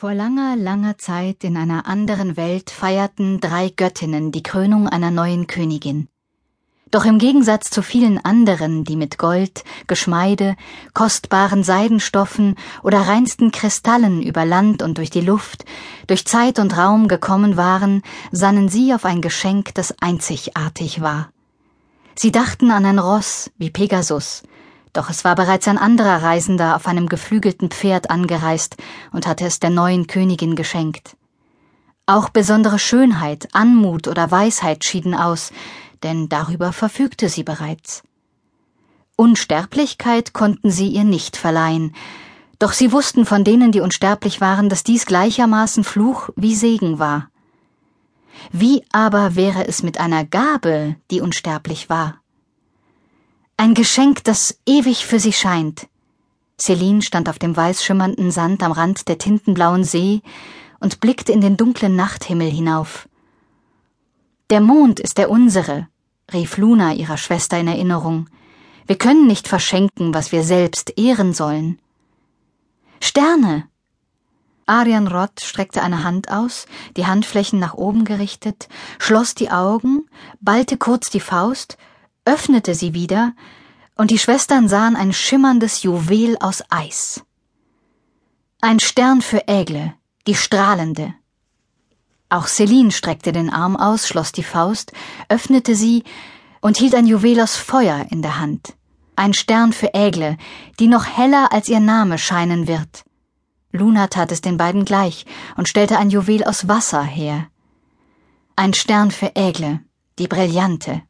Vor langer, langer Zeit in einer anderen Welt feierten drei Göttinnen die Krönung einer neuen Königin. Doch im Gegensatz zu vielen anderen, die mit Gold, Geschmeide, kostbaren Seidenstoffen oder reinsten Kristallen über Land und durch die Luft, durch Zeit und Raum gekommen waren, sannen sie auf ein Geschenk, das einzigartig war. Sie dachten an ein Ross wie Pegasus, doch es war bereits ein anderer Reisender auf einem geflügelten Pferd angereist und hatte es der neuen Königin geschenkt. Auch besondere Schönheit, Anmut oder Weisheit schieden aus, denn darüber verfügte sie bereits. Unsterblichkeit konnten sie ihr nicht verleihen, doch sie wussten von denen, die unsterblich waren, dass dies gleichermaßen Fluch wie Segen war. Wie aber wäre es mit einer Gabe, die unsterblich war? Ein Geschenk, das ewig für sie scheint. Celine stand auf dem weiß schimmernden Sand am Rand der tintenblauen See und blickte in den dunklen Nachthimmel hinauf. Der Mond ist der unsere, rief Luna ihrer Schwester in Erinnerung. Wir können nicht verschenken, was wir selbst ehren sollen. Sterne! Arian Rott streckte eine Hand aus, die Handflächen nach oben gerichtet, schloss die Augen, ballte kurz die Faust öffnete sie wieder, und die Schwestern sahen ein schimmerndes Juwel aus Eis. Ein Stern für Ägle, die strahlende. Auch Celine streckte den Arm aus, schloss die Faust, öffnete sie und hielt ein Juwel aus Feuer in der Hand. Ein Stern für Ägle, die noch heller als ihr Name scheinen wird. Luna tat es den beiden gleich und stellte ein Juwel aus Wasser her. Ein Stern für Ägle, die Brillante.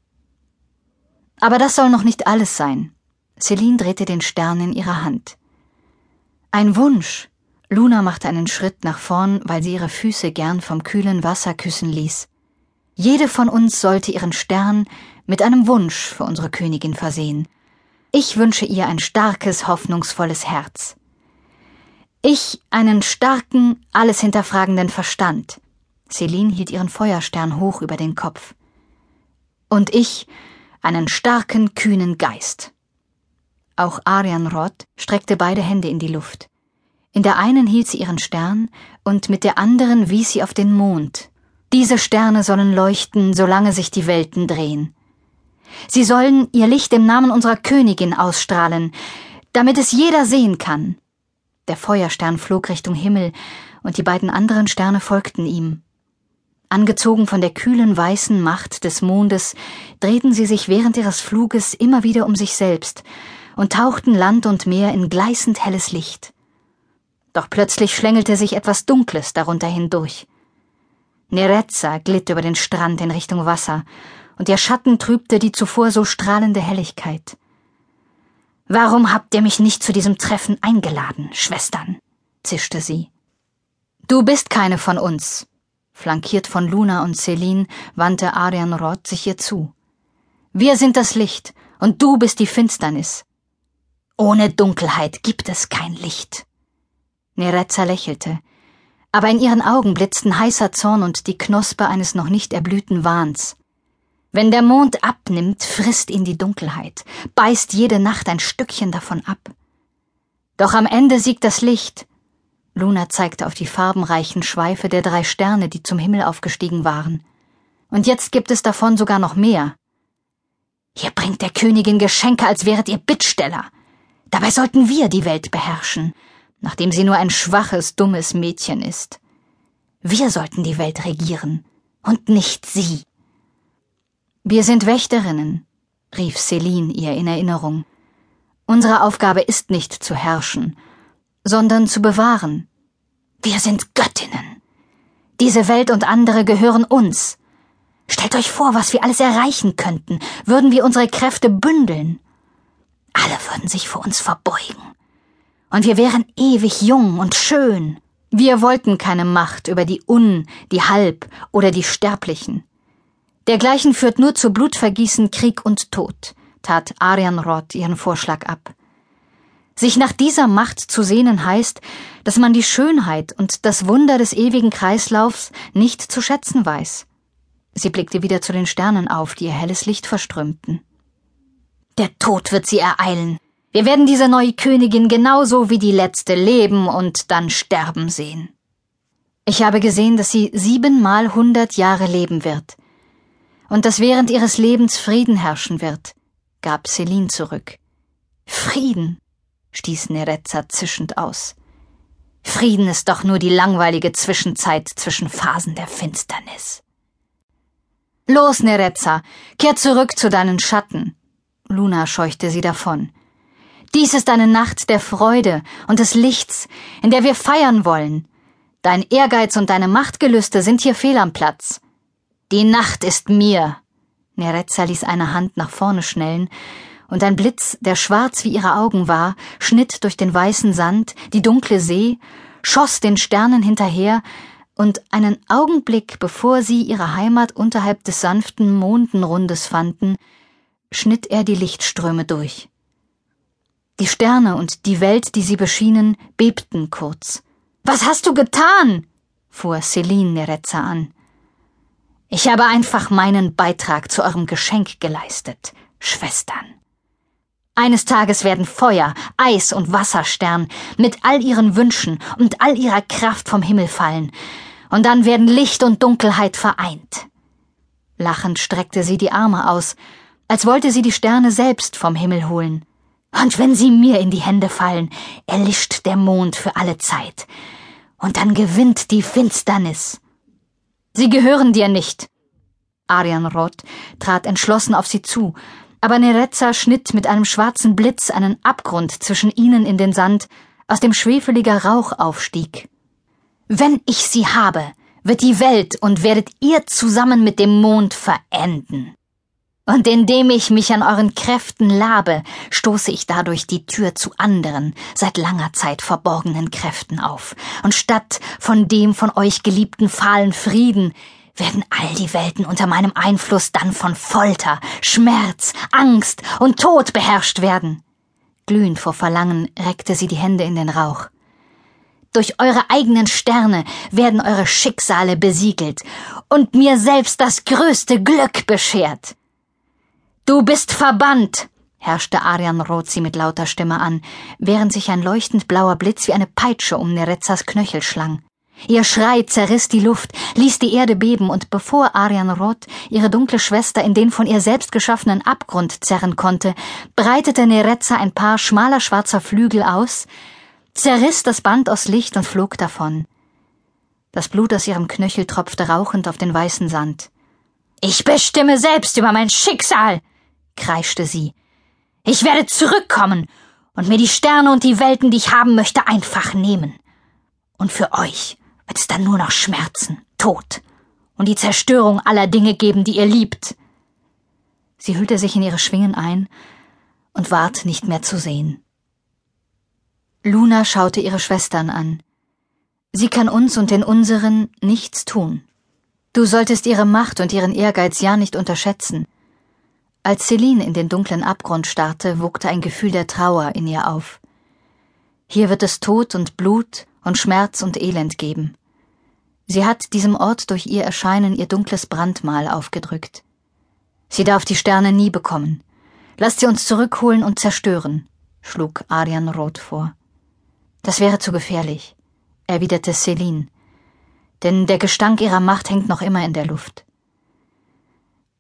Aber das soll noch nicht alles sein. Celine drehte den Stern in ihrer Hand. Ein Wunsch. Luna machte einen Schritt nach vorn, weil sie ihre Füße gern vom kühlen Wasser küssen ließ. Jede von uns sollte ihren Stern mit einem Wunsch für unsere Königin versehen. Ich wünsche ihr ein starkes, hoffnungsvolles Herz. Ich einen starken, alles hinterfragenden Verstand. Celine hielt ihren Feuerstern hoch über den Kopf. Und ich einen starken, kühnen Geist. Auch Arian Roth streckte beide Hände in die Luft. In der einen hielt sie ihren Stern und mit der anderen wies sie auf den Mond. Diese Sterne sollen leuchten, solange sich die Welten drehen. Sie sollen ihr Licht im Namen unserer Königin ausstrahlen, damit es jeder sehen kann. Der Feuerstern flog Richtung Himmel, und die beiden anderen Sterne folgten ihm. Angezogen von der kühlen weißen Macht des Mondes, drehten sie sich während ihres Fluges immer wieder um sich selbst und tauchten Land und Meer in gleißend helles Licht. Doch plötzlich schlängelte sich etwas Dunkles darunter hindurch. Nerezza glitt über den Strand in Richtung Wasser, und ihr Schatten trübte die zuvor so strahlende Helligkeit. Warum habt ihr mich nicht zu diesem Treffen eingeladen, Schwestern? zischte sie. Du bist keine von uns, Flankiert von Luna und Celine wandte Arian Roth sich ihr zu. Wir sind das Licht, und du bist die Finsternis. Ohne Dunkelheit gibt es kein Licht. Nerezza lächelte, aber in ihren Augen blitzten heißer Zorn und die Knospe eines noch nicht erblühten Wahns. Wenn der Mond abnimmt, frisst ihn die Dunkelheit, beißt jede Nacht ein Stückchen davon ab. Doch am Ende siegt das Licht, Luna zeigte auf die farbenreichen Schweife der drei Sterne, die zum Himmel aufgestiegen waren. Und jetzt gibt es davon sogar noch mehr. Ihr bringt der Königin Geschenke, als wäret ihr Bittsteller. Dabei sollten wir die Welt beherrschen, nachdem sie nur ein schwaches, dummes Mädchen ist. Wir sollten die Welt regieren und nicht sie. Wir sind Wächterinnen, rief Celine ihr in Erinnerung. Unsere Aufgabe ist nicht zu herrschen, sondern zu bewahren. Wir sind Göttinnen. Diese Welt und andere gehören uns. Stellt euch vor, was wir alles erreichen könnten, würden wir unsere Kräfte bündeln. Alle würden sich vor uns verbeugen. Und wir wären ewig jung und schön. Wir wollten keine Macht über die Un, die Halb oder die Sterblichen. Dergleichen führt nur zu Blutvergießen, Krieg und Tod, tat Arian Roth ihren Vorschlag ab. Sich nach dieser Macht zu sehnen heißt, dass man die Schönheit und das Wunder des ewigen Kreislaufs nicht zu schätzen weiß. Sie blickte wieder zu den Sternen auf, die ihr helles Licht verströmten. Der Tod wird sie ereilen. Wir werden diese neue Königin genauso wie die letzte leben und dann sterben sehen. Ich habe gesehen, dass sie siebenmal hundert Jahre leben wird und dass während ihres Lebens Frieden herrschen wird, gab Celine zurück. Frieden, stieß Nerezza zischend aus. Frieden ist doch nur die langweilige Zwischenzeit zwischen Phasen der Finsternis. Los, Nerezza, kehr zurück zu deinen Schatten. Luna scheuchte sie davon. Dies ist eine Nacht der Freude und des Lichts, in der wir feiern wollen. Dein Ehrgeiz und deine Machtgelüste sind hier fehl am Platz. Die Nacht ist mir. Nerezza ließ eine Hand nach vorne schnellen, und ein Blitz, der schwarz wie ihre Augen war, schnitt durch den weißen Sand, die dunkle See, schoss den Sternen hinterher, und einen Augenblick bevor sie ihre Heimat unterhalb des sanften Mondenrundes fanden, schnitt er die Lichtströme durch. Die Sterne und die Welt, die sie beschienen, bebten kurz. Was hast du getan? fuhr Celine Nerezza an. Ich habe einfach meinen Beitrag zu eurem Geschenk geleistet, Schwestern. Eines Tages werden Feuer, Eis und Wasserstern mit all ihren Wünschen und all ihrer Kraft vom Himmel fallen, und dann werden Licht und Dunkelheit vereint. Lachend streckte sie die Arme aus, als wollte sie die Sterne selbst vom Himmel holen. Und wenn sie mir in die Hände fallen, erlischt der Mond für alle Zeit. Und dann gewinnt die Finsternis. Sie gehören dir nicht. Arianrod trat entschlossen auf sie zu, aber Nerezza schnitt mit einem schwarzen Blitz einen Abgrund zwischen ihnen in den Sand, aus dem schwefeliger Rauch aufstieg. Wenn ich sie habe, wird die Welt und werdet ihr zusammen mit dem Mond verenden. Und indem ich mich an euren Kräften labe, stoße ich dadurch die Tür zu anderen, seit langer Zeit verborgenen Kräften auf. Und statt von dem von euch geliebten fahlen Frieden werden all die Welten unter meinem Einfluss dann von Folter, Schmerz, Angst und Tod beherrscht werden. Glühend vor Verlangen reckte sie die Hände in den Rauch. Durch eure eigenen Sterne werden eure Schicksale besiegelt und mir selbst das größte Glück beschert. Du bist verbannt, herrschte Arian sie mit lauter Stimme an, während sich ein leuchtend blauer Blitz wie eine Peitsche um Nerezzas Knöchel schlang. Ihr Schrei zerriss die Luft, ließ die Erde beben, und bevor Arian Roth ihre dunkle Schwester in den von ihr selbst geschaffenen Abgrund zerren konnte, breitete Nerezza ein paar schmaler schwarzer Flügel aus, zerriss das Band aus Licht und flog davon. Das Blut aus ihrem Knöchel tropfte rauchend auf den weißen Sand. Ich bestimme selbst über mein Schicksal, kreischte sie. Ich werde zurückkommen und mir die Sterne und die Welten, die ich haben möchte, einfach nehmen. Und für euch wird es dann nur noch Schmerzen, Tod und die Zerstörung aller Dinge geben, die ihr liebt. Sie hüllte sich in ihre Schwingen ein und ward nicht mehr zu sehen. Luna schaute ihre Schwestern an. Sie kann uns und den unseren nichts tun. Du solltest ihre Macht und ihren Ehrgeiz ja nicht unterschätzen. Als Celine in den dunklen Abgrund starrte, wogte ein Gefühl der Trauer in ihr auf. Hier wird es Tod und Blut und Schmerz und Elend geben. Sie hat diesem Ort durch ihr Erscheinen ihr dunkles Brandmal aufgedrückt. Sie darf die Sterne nie bekommen. Lasst sie uns zurückholen und zerstören, schlug Arian Roth vor. Das wäre zu gefährlich, erwiderte Celine, denn der Gestank ihrer Macht hängt noch immer in der Luft.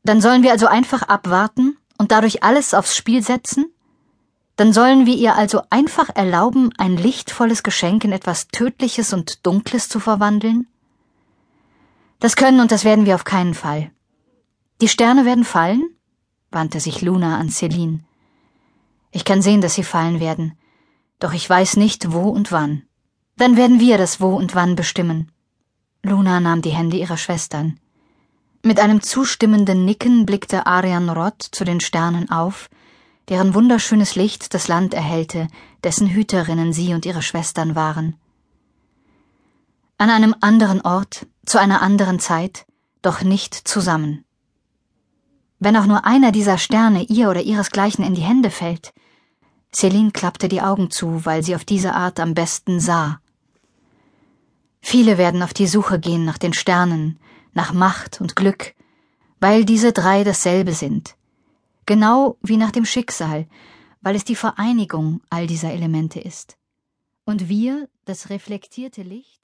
Dann sollen wir also einfach abwarten und dadurch alles aufs Spiel setzen? Dann sollen wir ihr also einfach erlauben, ein lichtvolles Geschenk in etwas Tödliches und Dunkles zu verwandeln? Das können und das werden wir auf keinen Fall. Die Sterne werden fallen? wandte sich Luna an Celine. Ich kann sehen, dass sie fallen werden, doch ich weiß nicht, wo und wann. Dann werden wir das Wo und Wann bestimmen. Luna nahm die Hände ihrer Schwestern. Mit einem zustimmenden Nicken blickte Arian Roth zu den Sternen auf, deren wunderschönes Licht das Land erhellte, dessen Hüterinnen sie und ihre Schwestern waren. An einem anderen Ort, zu einer anderen Zeit, doch nicht zusammen. Wenn auch nur einer dieser Sterne ihr oder ihresgleichen in die Hände fällt, Celine klappte die Augen zu, weil sie auf diese Art am besten sah. Viele werden auf die Suche gehen nach den Sternen, nach Macht und Glück, weil diese drei dasselbe sind, genau wie nach dem Schicksal, weil es die Vereinigung all dieser Elemente ist. Und wir, das reflektierte Licht,